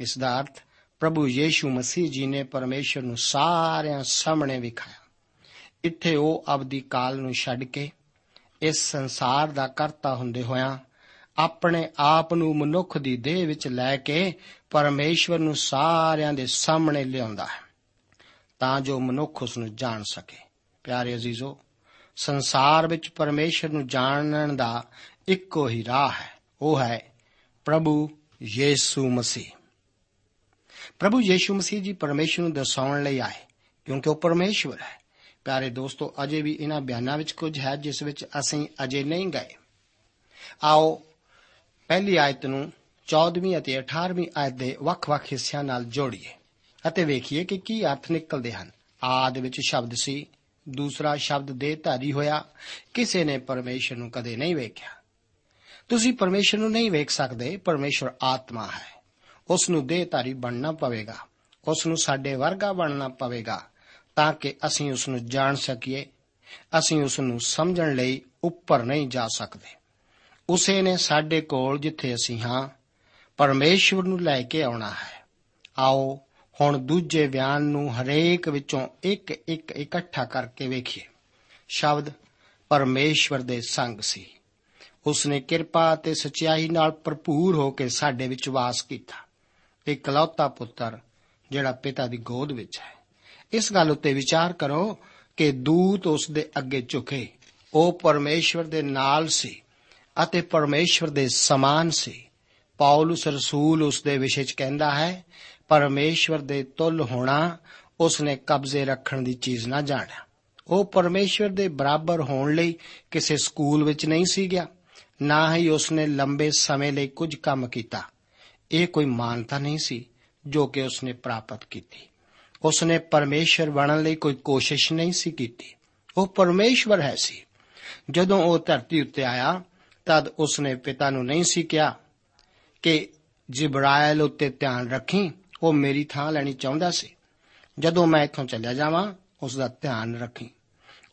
ਇਸ ਦਾ ਅਰਥ ਪ੍ਰਭੂ ਯੀਸ਼ੂ ਮਸੀਹ ਜੀ ਨੇ ਪਰਮੇਸ਼ਰ ਨੂੰ ਸਾਰਿਆਂ ਸਾਹਮਣੇ ਵਿਖਾਇਆ। ਇੱਥੇ ਉਹ ਅਬਦੀ ਕਾਲ ਨੂੰ ਛੱਡ ਕੇ ਇਸ ਸੰਸਾਰ ਦਾ ਕਰਤਾ ਹੁੰਦੇ ਹੋਇਆਂ ਆਪਣੇ ਆਪ ਨੂੰ ਮਨੁੱਖ ਦੀ ਦੇਹ ਵਿੱਚ ਲੈ ਕੇ ਪਰਮੇਸ਼ਵਰ ਨੂੰ ਸਾਰਿਆਂ ਦੇ ਸਾਹਮਣੇ ਲਿਆਉਂਦਾ ਹੈ ਤਾਂ ਜੋ ਮਨੁੱਖ ਉਸ ਨੂੰ ਜਾਣ ਸਕੇ। ਪਿਆਰੇ ਅਜ਼ੀਜ਼ੋ, ਸੰਸਾਰ ਵਿੱਚ ਪਰਮੇਸ਼ਰ ਨੂੰ ਜਾਣਨ ਦਾ ਇੱਕੋ ਹੀ ਰਾਹ ਹੈ। ਉਹ ਹੈ ਪ੍ਰਭੂ ਯੀਸ਼ੂ ਮਸੀਹ। ਪ੍ਰਭੂ ਯੀਸ਼ੂ ਮਸੀਹ ਜੀ ਪਰਮੇਸ਼ਰ ਨੂੰ ਦਰਸਾਉਣ ਲਈ ਆਏ ਕਿਉਂਕਿ ਉਹ ਪਰਮੇਸ਼ਵਰ ਹੈ ਪਿਆਰੇ ਦੋਸਤੋ ਅਜੇ ਵੀ ਇਹਨਾਂ ਬਿਆਨਾਂ ਵਿੱਚ ਕੁਝ ਹੈ ਜਿਸ ਵਿੱਚ ਅਸੀਂ ਅਜੇ ਨਹੀਂ ਗਏ ਆਓ ਪਹਿਲੀ ਆਇਤ ਨੂੰ 14ਵੀਂ ਅਤੇ 18ਵੀਂ ਆਇਤ ਦੇ ਵੱਖ-ਵੱਖ ਹਿੱਸਿਆਂ ਨਾਲ ਜੋੜੀਏ ਅਤੇ ਵੇਖੀਏ ਕਿ ਕੀ ਅਰਥ ਨਿਕਲਦੇ ਹਨ ਆਦ ਵਿੱਚ ਸ਼ਬਦ ਸੀ ਦੂਸਰਾ ਸ਼ਬਦ ਦੇ ਧਾਰੀ ਹੋਇਆ ਕਿਸੇ ਨੇ ਪਰਮੇਸ਼ਰ ਨੂੰ ਕਦੇ ਨਹੀਂ ਵੇਖਿਆ ਤੁਸੀਂ ਪਰਮੇਸ਼ਰ ਨੂੰ ਨਹੀਂ ਵੇਖ ਸਕਦੇ ਪਰਮੇਸ਼ਰ ਆਤਮਾ ਹੈ ਉਸ ਨੂੰ ਦੇਹਧਾਰੀ ਬਣਨਾ ਪਵੇਗਾ। ਉਸ ਨੂੰ ਸਾਡੇ ਵਰਗਾ ਬਣਨਾ ਪਵੇਗਾ ਤਾਂ ਕਿ ਅਸੀਂ ਉਸ ਨੂੰ ਜਾਣ ਸਕੀਏ। ਅਸੀਂ ਉਸ ਨੂੰ ਸਮਝਣ ਲਈ ਉੱਪਰ ਨਹੀਂ ਜਾ ਸਕਦੇ। ਉਸੇ ਨੇ ਸਾਡੇ ਕੋਲ ਜਿੱਥੇ ਅਸੀਂ ਹਾਂ, ਪਰਮੇਸ਼ਵਰ ਨੂੰ ਲੈ ਕੇ ਆਉਣਾ ਹੈ। ਆਓ ਹੁਣ ਦੂਜੇ ਬਿਆਨ ਨੂੰ ਹਰੇਕ ਵਿੱਚੋਂ ਇੱਕ ਇੱਕ ਇਕੱਠਾ ਕਰਕੇ ਵੇਖੀਏ। ਸ਼ਬਦ ਪਰਮੇਸ਼ਵਰ ਦੇ ਸੰਗ ਸੀ। ਉਸ ਨੇ ਕਿਰਪਾ ਅਤੇ ਸਚਾਈ ਨਾਲ ਭਰਪੂਰ ਹੋ ਕੇ ਸਾਡੇ ਵਿੱਚ ਵਾਸ ਕੀਤਾ। ਇਕਲੌਤਾ ਪੁੱਤਰ ਜਿਹੜਾ ਪਿਤਾ ਦੀ ਗੋਦ ਵਿੱਚ ਹੈ। ਇਸ ਗੱਲ ਉੱਤੇ ਵਿਚਾਰ ਕਰੋ ਕਿ ਦੂਤ ਉਸ ਦੇ ਅੱਗੇ ਝੁਕੇ। ਉਹ ਪਰਮੇਸ਼ਵਰ ਦੇ ਨਾਲ ਸੀ ਅਤੇ ਪਰਮੇਸ਼ਵਰ ਦੇ ਸਮਾਨ ਸੀ। ਪੌਲਸ ਰਸੂਲ ਉਸ ਦੇ ਵਿਸ਼ੇ 'ਚ ਕਹਿੰਦਾ ਹੈ, ਪਰਮੇਸ਼ਵਰ ਦੇ ਤੁੱਲ ਹੋਣਾ ਉਸ ਨੇ ਕਬਜ਼ੇ ਰੱਖਣ ਦੀ ਚੀਜ਼ ਨਾ ਜਾਣਿਆ। ਉਹ ਪਰਮੇਸ਼ਵਰ ਦੇ ਬਰਾਬਰ ਹੋਣ ਲਈ ਕਿਸੇ ਸਕੂਲ ਵਿੱਚ ਨਹੀਂ ਸੀ ਗਿਆ। ਨਾ ਹੀ ਉਸ ਨੇ ਲੰਬੇ ਸਮੇਂ ਲਈ ਕੁਝ ਕੰਮ ਕੀਤਾ। ਇਹ ਕੋਈ ਮਾਨਤਾ ਨਹੀਂ ਸੀ ਜੋ ਕਿ ਉਸ ਨੇ ਪ੍ਰਾਪਤ ਕੀਤੀ। ਉਸ ਨੇ ਪਰਮੇਸ਼ਰ ਬਣਨ ਲਈ ਕੋਈ ਕੋਸ਼ਿਸ਼ ਨਹੀਂ ਸੀ ਕੀਤੀ। ਉਹ ਪਰਮੇਸ਼ਵਰ ਹੈ ਸੀ। ਜਦੋਂ ਉਹ ਧਰਤੀ ਉੱਤੇ ਆਇਆ, ਤਦ ਉਸ ਨੇ ਪਿਤਾ ਨੂੰ ਨਹੀਂ ਸੀ ਕਿਹਾ ਕਿ ਜਿਬਰਾਇਲ ਉੱਤੇ ਧਿਆਨ ਰੱਖੀ, ਉਹ ਮੇਰੀ ਥਾਂ ਲੈਣੀ ਚਾਹੁੰਦਾ ਸੀ। ਜਦੋਂ ਮੈਂ ਇੱਥੋਂ ਚੱਲਿਆ ਜਾਵਾਂ ਉਸ ਦਾ ਧਿਆਨ ਰੱਖੀ।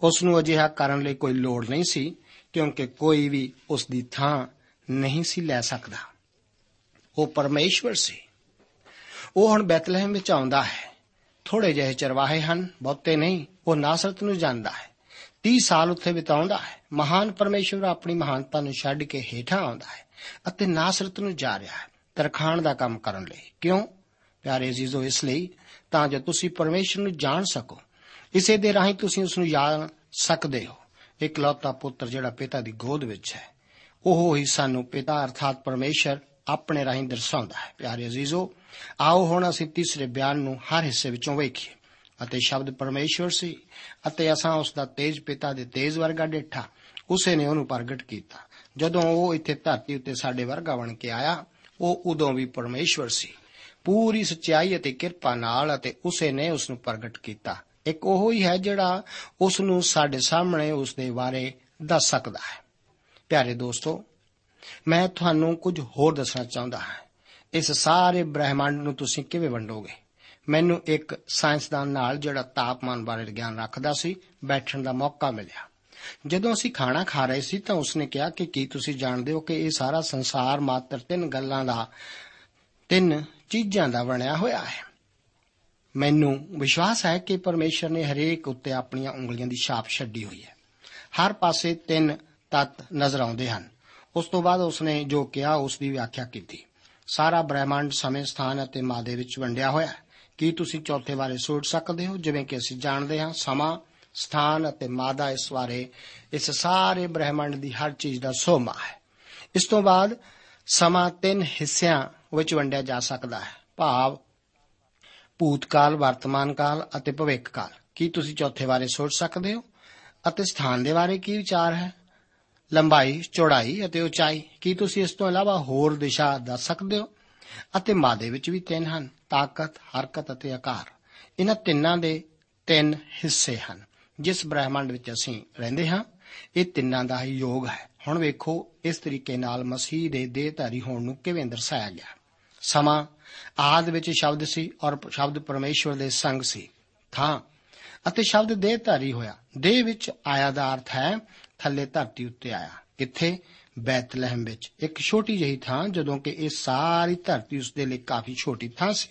ਉਸ ਨੂੰ ਅਜਿਹਾ ਕਰਨ ਲਈ ਕੋਈ ਲੋੜ ਨਹੀਂ ਸੀ, ਕਿਉਂਕਿ ਕੋਈ ਵੀ ਉਸ ਦੀ ਥਾਂ ਨਹੀਂ ਸੀ ਲੈ ਸਕਦਾ। ਉਹ ਪਰਮੇਸ਼ਵਰ ਸੀ। ਉਹ ਹੁਣ ਬੈਤਲਹਿਮ ਵਿੱਚ ਆਉਂਦਾ ਹੈ। ਥੋੜੇ ਜਿਹੇ ਚਰਵਾਹੇ ਹਨ, ਬਹੁਤੇ ਨਹੀਂ, ਉਹ ਨਾਸਰਤ ਨੂੰ ਜਾਂਦਾ ਹੈ। 30 ਸਾਲ ਉੱਥੇ ਬਿਤਾਉਂਦਾ ਹੈ। ਮਹਾਨ ਪਰਮੇਸ਼ਵਰ ਆਪਣੀ ਮਹਾਨਤਾ ਨੂੰ ਛੱਡ ਕੇ ਹੇਠਾਂ ਆਉਂਦਾ ਹੈ ਅਤੇ ਨਾਸਰਤ ਨੂੰ ਜਾ ਰਿਹਾ ਹੈ, ਤਰਖਾਣ ਦਾ ਕੰਮ ਕਰਨ ਲਈ। ਕਿਉਂ? ਪਿਆਰੇ ਅਜ਼ੀਜ਼ੋ, ਇਸ ਲਈ ਤਾਂ ਜੋ ਤੁਸੀਂ ਪਰਮੇਸ਼ਰ ਨੂੰ ਜਾਣ ਸਕੋ। ਇਸੇ ਦੇ ਰਾਹੀਂ ਤੁਸੀਂ ਉਸ ਨੂੰ ਜਾਣ ਸਕਦੇ ਹੋ। ਇਕਲੌਤਾ ਪੁੱਤਰ ਜਿਹੜਾ ਪਿਤਾ ਦੀ ਗੋਦ ਵਿੱਚ ਹੈ, ਉਹ ਹੀ ਸਾਨੂੰ ਪਿਤਾ ਅਰਥਾਤ ਪਰਮੇਸ਼ਰ ਆਪਣੇ ਰਾਹੀਂ ਦਰਸਾਉਂਦਾ ਹੈ। ਪਿਆਰੇ ਅਜ਼ੀਜ਼ੋ, ਆਓ ਹੁਣ ਅਸੀਂ ਤੀਸਰੇ ਬਿਆਨ ਨੂੰ ਹਰ ਹਿੱਸੇ ਵਿੱਚੋਂ ਵੇਖੀਏ। ਅਤੇ ਸ਼ਬਦ ਪਰਮੇਸ਼ਵਰ ਸੀ ਅਤੇ ਅਸਾਂ ਉਸ ਦਾ ਤੇਜ ਪਿਤਾ ਦੇ ਤੇਜ ਵਰਗਾ ਡੇਠਾ, ਉਸੇ ਨੇ ਉਹਨੂੰ ਪ੍ਰਗਟ ਕੀਤਾ। ਜਦੋਂ ਉਹ ਇੱਥੇ ਧਰਤੀ ਉੱਤੇ ਸਾਡੇ ਵਰਗਾ ਬਣ ਕੇ ਆਇਆ, ਉਹ ਉਦੋਂ ਵੀ ਪਰਮੇਸ਼ਵਰ ਸੀ। ਪੂਰੀ ਸਚਾਈ ਅਤੇ ਕਿਰਪਾ ਨਾਲ ਅਤੇ ਉਸੇ ਨੇ ਉਸ ਨੂੰ ਪ੍ਰਗਟ ਕੀਤਾ। ਇੱਕ ਉਹ ਹੀ ਹੈ ਜਿਹੜਾ ਉਸ ਨੂੰ ਸਾਡੇ ਸਾਹਮਣੇ ਉਸ ਦੇ ਬਾਰੇ ਦੱਸ ਸਕਦਾ ਹੈ। ਪਿਆਰੇ ਦੋਸਤੋ ਮੈਂ ਤੁਹਾਨੂੰ ਕੁਝ ਹੋਰ ਦੱਸਣਾ ਚਾਹੁੰਦਾ ਹਾਂ। ਇਸ ਸਾਰੇ ਬ੍ਰਹਿਮੰਡ ਨੂੰ ਤੁਸੀਂ ਕਿਵੇਂ ਵੰਡੋਗੇ? ਮੈਨੂੰ ਇੱਕ ਸਾਇੰਸਦਾਨ ਨਾਲ ਜਿਹੜਾ ਤਾਪਮਾਨ ਬਾਰੇ ਗਿਆਨ ਰੱਖਦਾ ਸੀ, ਬੈਠਣ ਦਾ ਮੌਕਾ ਮਿਲਿਆ। ਜਦੋਂ ਅਸੀਂ ਖਾਣਾ ਖਾ ਰਹੇ ਸੀ ਤਾਂ ਉਸਨੇ ਕਿਹਾ ਕਿ ਕੀ ਤੁਸੀਂ ਜਾਣਦੇ ਹੋ ਕਿ ਇਹ ਸਾਰਾ ਸੰਸਾਰ ਮਾਤਰ ਤਿੰਨ ਗੱਲਾਂ ਦਾ, ਤਿੰਨ ਚੀਜ਼ਾਂ ਦਾ ਬਣਿਆ ਹੋਇਆ ਹੈ। ਮੈਨੂੰ ਵਿਸ਼ਵਾਸ ਹੈ ਕਿ ਪਰਮੇਸ਼ਰ ਨੇ ਹਰੇਕ ਉੱਤੇ ਆਪਣੀਆਂ ਉਂਗਲੀਆਂ ਦੀ ਛਾਪ ਛੱਡੀ ਹੋਈ ਹੈ। ਹਰ ਪਾਸੇ ਤਿੰਨ ਤੱਤ ਨਜ਼ਰ ਆਉਂਦੇ ਹਨ। ਉਸ ਤੋਂ ਬਾਅਦ ਉਸਨੇ ਜੋ ਕਿਹਾ, ਉਸ ਦੀ ਵਿਆਖਿਆ ਕੀਤੀ। ਸਾਰਾ ਬ੍ਰਹਿਮੰਡ ਸਮੇਂ ਸਥਾਨ ਅਤੇ ਮਾਦੇ ਵਿੱਚ ਵੰਡਿਆ ਹੋਇਆ ਹੈ। ਕੀ ਤੁਸੀਂ ਚੌਥੇ ਬਾਰੇ ਸੋਚ ਸਕਦੇ ਹੋ? ਜਿਵੇਂ ਕਿ ਅਸੀਂ ਜਾਣਦੇ ਹਾਂ, ਸਮਾਂ, ਸਥਾਨ ਅਤੇ ਮਾਦਾ ਇਸ ਬਾਰੇ, ਇਸ ਸਾਰੇ ਬ੍ਰਹਿਮੰਡ ਦੀ ਹਰ ਚੀਜ਼ ਦਾ ਸੋਮਾ ਹੈ। ਇਸ ਤੋਂ ਬਾਅਦ ਸਮਾਂ ਤਿੰਨ ਹਿੱਸਿਆਂ ਵਿੱਚ ਵੰਡਿਆ ਜਾ ਸਕਦਾ ਹੈ। ਭਾਵ, ਭੂਤਕਾਲ, ਵਰਤਮਾਨ ਕਾਲ ਅਤੇ ਭਵਿੱਖ ਕਾਲ ਕੀ ਤੁਸੀਂ ਚੌਥੇ ਬਾਰੇ ਸੋਚ ਸਕਦੇ ਹੋ? ਅਤੇ ਸਥਾਨ ਦੇ ਬਾਰੇ ਕੀ ਵਿਚਾਰ ਹੈ? ਲੰਬਾਈ, ਚੌੜਾਈ ਅਤੇ ਉਚਾਈ, ਕੀ ਤੁਸੀਂ ਇਸ ਤੋਂ ਇਲਾਵਾ ਹੋਰ ਦਿਸ਼ਾ ਦੱਸ ਸਕਦੇ ਹੋ? ਅਤੇ ਮਾਦੇ ਵਿੱਚ ਵੀ ਤਿੰਨ ਹਨ, ਤਾਕਤ, ਹਰਕਤ ਅਤੇ ਆਕਾਰ। ਇਹਨਾਂ ਤਿੰਨਾਂ ਦੇ ਤਿੰਨ ਹਿੱਸੇ ਹਨ, ਜਿਸ ਬ੍ਰਹਿਮੰਡ ਵਿੱਚ ਅਸੀਂ ਰਹਿੰਦੇ ਹਾਂ। ਇਹ ਤਿੰਨਾਂ ਦਾ ਹੀ ਯੋਗ ਹੈ। ਹੁਣ ਵੇਖੋ, ਇਸ ਤਰੀਕੇ ਨਾਲ ਮਸੀਹ ਦੇ ਦੇਹਧਾਰੀ ਹੋਣ ਨੂੰ ਕਿਵੇਂ ਦਰਸਾਇਆ ਗਿਆ। ਸਮਾਂ, ਆਦ ਵਿੱਚ ਸ਼ਬਦ ਸੀ ਔਰ ਸ਼ਬਦ ਪਰਮੇਸ਼ਵਰ ਦੇ ਸੰਗ ਸੀ, ਥਾਂ। ਅਤੇ ਸ਼ਬਦ ਦੇਹਧਾਰੀ ਹੋਇਆ। ਦੇਹ ਵਿੱਚ ਆਇਆ ਦਾ ਅਰਥ ਹੈ ਥੱਲੇ ਧਰਤੀ ਉੱਤੇ ਆਇਆ। ਕਿੱਥੇ ਬੈਤਲਹਿਮ ਵਿੱਚ ਇੱਕ ਛੋਟੀ ਜਿਹੀ ਥਾਂ, ਜਦੋਂ ਕਿ ਇਹ ਸਾਰੀ ਧਰਤੀ ਉਸ ਦੇ ਲਈ ਕਾਫੀ ਛੋਟੀ ਥਾਂ ਸੀ।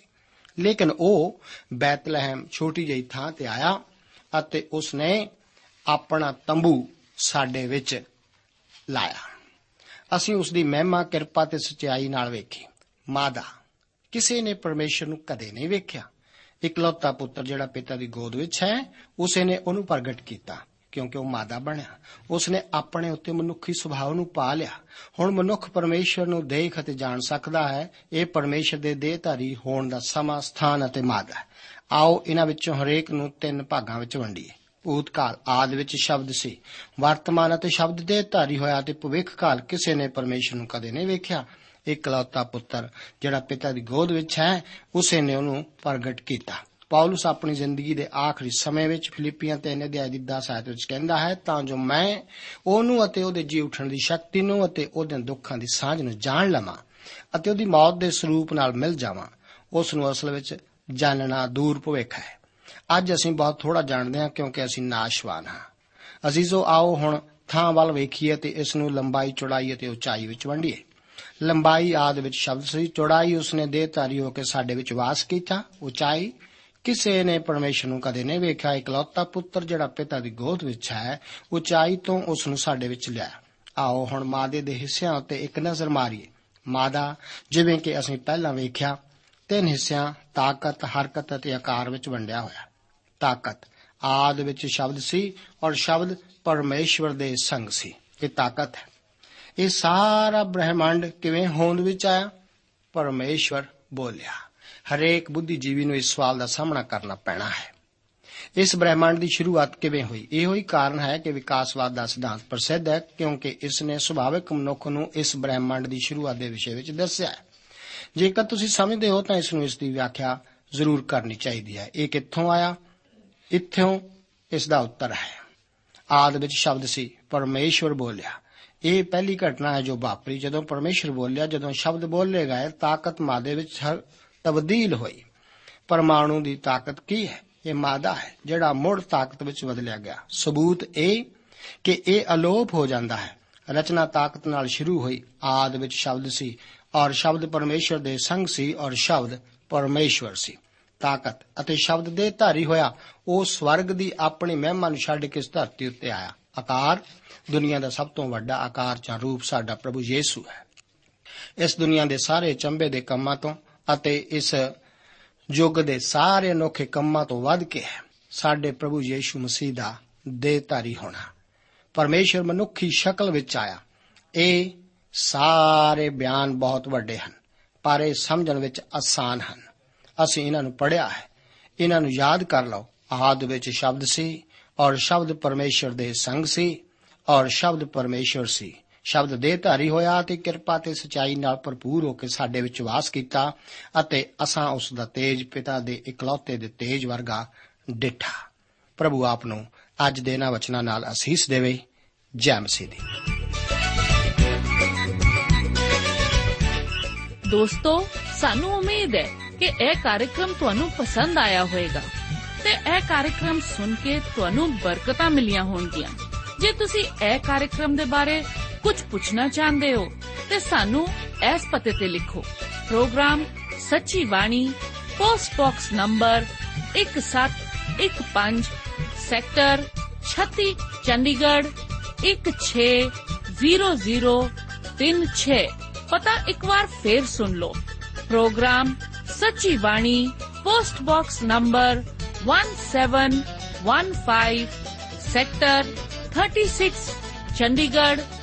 ਲੇਕਿਨ ਉਹ ਬੈਤਲਹਿਮ ਛੋਟੀ ਜਿਹੀ ਥਾਂ ਤੇ ਆਇਆ ਅਤੇ ਉਸ ਨੇ ਆਪਣਾ ਤੰਬੂ ਸਾਡੇ ਵਿੱਚ ਲਾਇਆ। ਅਸੀਂ ਉਸ ਦੀ ਮਹਿਮਾ, ਕਿਰਪਾ ਤੇ ਸਚਾਈ ਨਾਲ ਵੇਖੀ। ਮਾਦਾ, ਕਿਸੇ ਨੇ ਪਰਮੇਸ਼ਰ ਨੂੰ ਕਦੇ ਨਹੀਂ ਵੇਖਿਆ। ਇਕਲੌਤਾ ਪੁੱਤਰ ਜਿਹੜਾ ਪਿਤਾ ਦੀ ਗੋਦ ਵਿੱਚ ਹੈ, ਉਸੇ ਨੇ ਉਹਨੂੰ ਪ੍ਰਗਟ ਕੀਤਾ। ਕਿਉਂਕਿ ਉਹ ਮਾਦਾ ਬਣਿਆ। ਉਸ ਨੇ ਆਪਣੇ ਉੱਤੇ ਮਨੁੱਖੀ ਸੁਭਾਅ ਨੂੰ ਪਾ ਲਿਆ। ਹੁਣ ਮਨੁੱਖ ਪਰਮੇਸ਼ਰ ਨੂੰ ਦੇਖ ਅਤੇ ਜਾਣ ਸਕਦਾ ਹੈ, ਇਹ ਪਰਮੇਸ਼ਰ ਦੇ ਦੇਹਧਾਰੀ ਹੋਣ ਦਾ ਸਮਾਂ, ਸਥਾਨ ਅਤੇ ਮਾਦਾ ਹੈ। ਆਓ ਇਹਨਾਂ ਵਿੱਚੋਂ ਹਰੇਕ ਨੂੰ ਤਿੰਨ ਭਾਗਾਂ ਵਿੱਚ ਵੰਡੀਏ। ਭੂਤਕਾਲ ਆਦ ਵਿੱਚ ਸ਼ਬਦ ਸੀ। ਵਰਤਮਾਨ ਅਤੇ ਸ਼ਬਦ ਦੇਹਧਾਰੀ ਹੋਇਆ ਤੇ ਭਵਿੱਖ ਕਾਲ ਕਿਸੇ ਨੇ ਪਰਮੇਸ਼ਰ ਨੂੰ ਕਦੇ ਨਹੀਂ ਵੇਖਿਆ। ਇਕਲੌਤਾ ਪੁੱਤਰ, ਜਿਹੜਾ ਪਿਤਾ ਦੀ ਗੋਦ ਵਿੱਚ ਹੈ, ਉਸੇ ਨੇ ਉਹਨੂੰ ਪ੍ਰਗਟ ਕੀਤਾ। ਪੌਲਸ ਆਪਣੀ ਜ਼ਿੰਦਗੀ ਦੇ ਆਖਰੀ ਸਮੇਂ ਵਿੱਚ ਫਿਲਿੱਪੀਆਂ 3 ਅਧਿਆਇ ਦੀ 10 ਆਇਤ ਵਿੱਚ ਕਹਿੰਦਾ ਹੈ, ਤਾਂ ਜੋ ਮੈਂ ਉਹਨੂੰ ਅਤੇ ਉਹਦੇ ਜੀ ਉੱਠਣ ਦੀ ਸ਼ਕਤੀ ਨੂੰ ਅਤੇ ਉਹਦੇ ਦੁੱਖਾਂ ਦੀ ਸਾਂਝ ਨੂੰ ਜਾਣ ਲਵਾਂ ਅਤੇ ਉਹਦੀ ਮੌਤ ਦੇ ਸਰੂਪ ਨਾਲ ਮਿਲ ਜਾਵਾਂ, ਉਸ ਨੂੰ ਅਸਲ ਵਿੱਚ ਜਾਣਨਾ ਦੂਰ ਭਵਿੱਖ ਹੈ। ਅੱਜ ਅਸੀਂ ਬਹੁਤ ਥੋੜਾ ਜਾਣਦੇ ਹਾਂ ਕਿਉਂਕਿ ਅਸੀਂ ਨਾਸ਼ਵਾਨ ਹਾਂ। ਅਜ਼ੀਜ਼ੋ, ਆਓ ਹੁਣ ਥਾਂ ਵੱਲ ਵੇਖੀਏ ਤੇ ਇਸ ਨੂੰ ਲੰਬਾਈ ਚੌੜਾਈ ਅਤੇ ਉਚਾਈ ਵਿੱਚ ਵੰਡੀਏ। ਲੰਬਾਈ ਆਦ ਵਿੱਚ ਸ਼ਬਦ ਸੀ, ਚੌੜਾਈ ਉਸਨੇ ਦੇਹਧਾਰੀ ਹੋ ਕੇ ਸਾਡੇ ਵਿੱਚ ਵਾਸ ਕੀਤਾ, ਉਚਾਈ ਕਿਸੇ ਨੇ ਪਰਮੇਸ਼ਰ ਨੂੰ ਕਦੇ ਨਹੀਂ ਵੇਖਿਆ। ਇਕਲੌਤਾ ਪੁੱਤਰ ਜਿਹੜਾ ਪਿਤਾ ਦੀ ਗੋਦ ਵਿੱਚ ਹੈ, ਉਚਾਈ ਤੋਂ ਉਸ ਨੂੰ ਸਾਡੇ ਵਿੱਚ ਲਿਆ। ਆਓ ਹੁਣ ਮਾਦੇ ਦੇ ਹਿੱਸਿਆਂ ਉੱਤੇ ਇੱਕ ਨਜ਼ਰ ਮਾਰੀਏ। ਮਾਦਾ, ਜਿਵੇਂ ਕਿ ਅਸੀਂ ਪਹਿਲਾਂ ਵੇਖਿਆ, ਤਿੰਨ ਹਿੱਸਿਆਂ, ਤਾਕਤ, ਹਰਕਤ ਅਤੇ ਆਕਾਰ ਵਿੱਚ ਵੰਡਿਆ ਹੋਇਆ। ਤਾਕਤ, ਆਦ ਵਿੱਚ ਸ਼ਬਦ ਸੀ ਔਰ ਸ਼ਬਦ ਪਰਮੇਸ਼ਵਰ ਦੇ ਸੰਗ ਸੀ। ਇਹ ਤਾਕਤ ਹੈ। ਇਹ ਸਾਰਾ ਬ੍ਰਹਿਮੰਡ ਕਿਵੇਂ ਹੋਂਦ ਵਿੱਚ ਆਇਆ? ਪਰਮੇਸ਼ਵਰ ਬੋਲਿਆ। ਹਰੇਕ ਬੁੱਧੀਜੀਵੀ ਨੂੰ ਇਸ ਸਵਾਲ ਦਾ ਸਾਹਮਣਾ ਕਰਨਾ ਪੈਣਾ ਹੈ। ਇਸ ਬ੍ਰਹਿਮੰਡ ਦੀ ਸ਼ੁਰੂਆਤ ਕਿਵੇਂ ਹੋਈ? ਇਹੋ ਹੀ ਕਾਰਨ ਹੈ ਕਿ ਵਿਕਾਸਵਾਦ ਦਾ ਸਿਧਾਂਤ ਪ੍ਰਸਿੱਧ ਹੈ, ਕਿਉਂਕਿ ਇਸ ਨੇ ਸੁਭਾਵਿਕ ਮਨੁੱਖ ਨੂੰ ਇਸ ਬ੍ਰਹਿਮੰਡ ਦੀ ਸ਼ੁਰੂਆਤ ਦੇ ਵਿਸ਼ੇ ਵਿੱਚ ਦੱਸਿਆ ਹੈ। ਜੇਕਰ ਤੁਸੀਂ ਸਮਝਦੇ ਹੋ ਤਾਂ ਇਸ ਨੂੰ ਇਸ ਦੀ ਵਿਆਖਿਆ ਜ਼ਰੂਰ ਕਰਨੀ ਚਾਹੀਦੀ ਹੈ। ਇਹ ਕਿੱਥੋਂ ਆਇਆ? ਇੱਥੋਂ ਇਸ ਦਾ ਉੱਤਰ ਹੈ। ਆਦ ਵਿੱਚ ਸ਼ਬਦ ਸੀ, ਪਰਮੇਸ਼ਵਰ ਬੋਲਿਆ। ਇਹ ਪਹਿਲੀ ਘਟਨਾ ਹੈ ਜੋ ਵਾਪਰੀ ਜਦੋਂ ਪਰਮੇਸ਼ਵਰ ਬੋਲਿਆ। ਜਦੋਂ ਸ਼ਬਦ ਬੋਲੇ ਗਏ, ਤਾਕਤ ਮਾਦੇ ਵਿੱਚ ਹਰ ਤਬਦੀਲ ਹੋਈ। ਪਰਮਾਣੂ ਦੀ ਤਾਕਤ ਕੀ ਹੈ? ਇਹ ਮਾਦਾ ਹੈ, ਜਿਹੜਾ ਮੁੜ ਤਾਕਤ ਵਿੱਚ ਬਦਲਿਆ ਗਿਆ। ਸਬੂਤ ਇਹ ਕਿ ਇਹ ਅਲੋਪ ਹੋ ਜਾਂਦਾ ਹੈ। ਰਚਨਾ ਤਾਕਤ ਨਾਲ ਸ਼ੁਰੂ ਹੋਈ। ਆਦ ਵਿੱਚ ਸ਼ਬਦ ਸੀ ਔਰ ਸ਼ਬਦ ਪਰਮੇਸ਼ਵਰ ਦੇ ਸੰਗ ਸੀ ਔਰ ਸ਼ਬਦ ਪਰਮੇਸ਼ਵਰ ਸੀ। ਤਾਕਤ ਅਤੇ ਸ਼ਬਦ ਦੇ ਧਾਰੀ ਹੋਇਆ, ਉਹ ਸਵਰਗ ਦੀ ਆਪਣੀ ਮਹਿਮਾ ਨੂੰ ਛੱਡ ਕੇ ਇਸ ਧਰਤੀ ਉੱਤੇ ਆਇਆ। ਆਕਾਰ, ਦੁਨੀਆ ਦਾ ਸਭ ਤੋਂ ਵੱਡਾ ਆਕਾਰ ਜਾਂ ਰੂਪ ਸਾਡਾ ਪ੍ਰਭੂ ਯੀਸੂ ਹੈ। ਇਸ ਦੁਨੀਆ ਦੇ ਸਾਰੇ ਚੰਬੇ ਦੇ ਕੰਮਾਂ ਤੋਂ ਅਤੇ ਇਸ ਯੁੱਗ ਦੇ ਸਾਰੇ ਅਨੋਖੇ ਕੰਮਾਂ ਤੋਂ ਵੱਧ ਕੇ ਹੈ ਸਾਡੇ ਪ੍ਰਭੂ ਯੀਸ਼ੂ ਮਸੀਹ ਦਾ ਦੇਹਧਾਰੀ ਹੋਣਾ। ਪਰਮੇਸ਼ਰ ਮਨੁੱਖੀ ਸ਼ਕਲ ਵਿੱਚ ਆਇਆ। ਇਹ ਸਾਰੇ ਬਿਆਨ ਬਹੁਤ ਵੱਡੇ ਹਨ, ਪਰ ਇਹ ਸਮਝਣ ਵਿੱਚ ਆਸਾਨ ਹਨ। ਅਸੀਂ ਇਹਨਾਂ ਨੂੰ ਪੜ੍ਹਿਆ ਹੈ। ਇਹਨਾਂ ਨੂੰ ਯਾਦ ਕਰ ਲਓ। ਆਦ ਵਿੱਚ ਸ਼ਬਦ ਸੀ ਔਰ ਸ਼ਬਦ ਪਰਮੇਸ਼ਰ ਦੇ ਸੰਗ ਸੀ ਔਰ ਸ਼ਬਦ ਪਰਮੇਸ਼ਰ ਸੀ। ਸ਼ਬਦ ਦੇਹਧਾਰੀ ਹੋਇਆ ਤੇ ਕਿਰਪਾ ਤੇ ਸਚਾਈ ਨਾਲ ਭਰਪੂਰ ਹੋ ਕੇ ਸਾਡੇ ਵਿੱਚ ਵਾਸ ਕੀਤਾ ਅਤੇ ਅਸਾਂ ਉਸ ਦਾ ਤੇਜ ਪਿਤਾ ਦੇ ਇਕਲੌਤੇ ਦੇ ਤੇਜ ਵਰਗਾ ਡਿਠਾ। ਪ੍ਰਭੂ ਆਪ ਨੂੰ ਅੱਜ ਦੇ ਇਹਨਾਂ ਵਚਨਾਂ ਨਾਲ ਅਸੀਸ ਦੇਵੇ। ਜੈ ਮਸੀਹ ਦੀ। ਦੋਸਤੋ, ਸਾਨੂੰ ਉਮੀਦ ਹੈ ਕਿ ਇਹ ਕਾਰਜਕ੍ਰਮ ਤੁਹਾਨੂੰ ਪਸੰਦ ਆਇਆ ਹੋਵੇਗਾ ਤੇ ਇਹ ਕਾਰਜਕ੍ਰਮ ਸੁਣ ਕੇ ਤੁਹਾਨੂੰ ਬਰਕਤਾਂ ਮਿਲੀਆਂ ਹੋਣਗੀਆਂ। ਜੇ ਤੁਸੀਂ ਇਹ ਕਾਰਜਕ੍ਰਮ ਦੇ ਬਾਰੇ ਕੁਝ ਪੁੱਛਣਾ ਚਾਹੁੰਦੇ ਹੋ ਤੇ ਸਾਨੂੰ ਇਸ ਪਤੇ ਤੇ ਲਿਖੋ programme Sachi Bani post box number 1715 sector 36 Chandigarh 160036 ਪਤਾ ਇੱਕ ਵਾਰ ਫੇਰ ਸੁਣ ਲਓ programme Sachi Bani post box number 1715 sector 36 Chandigarh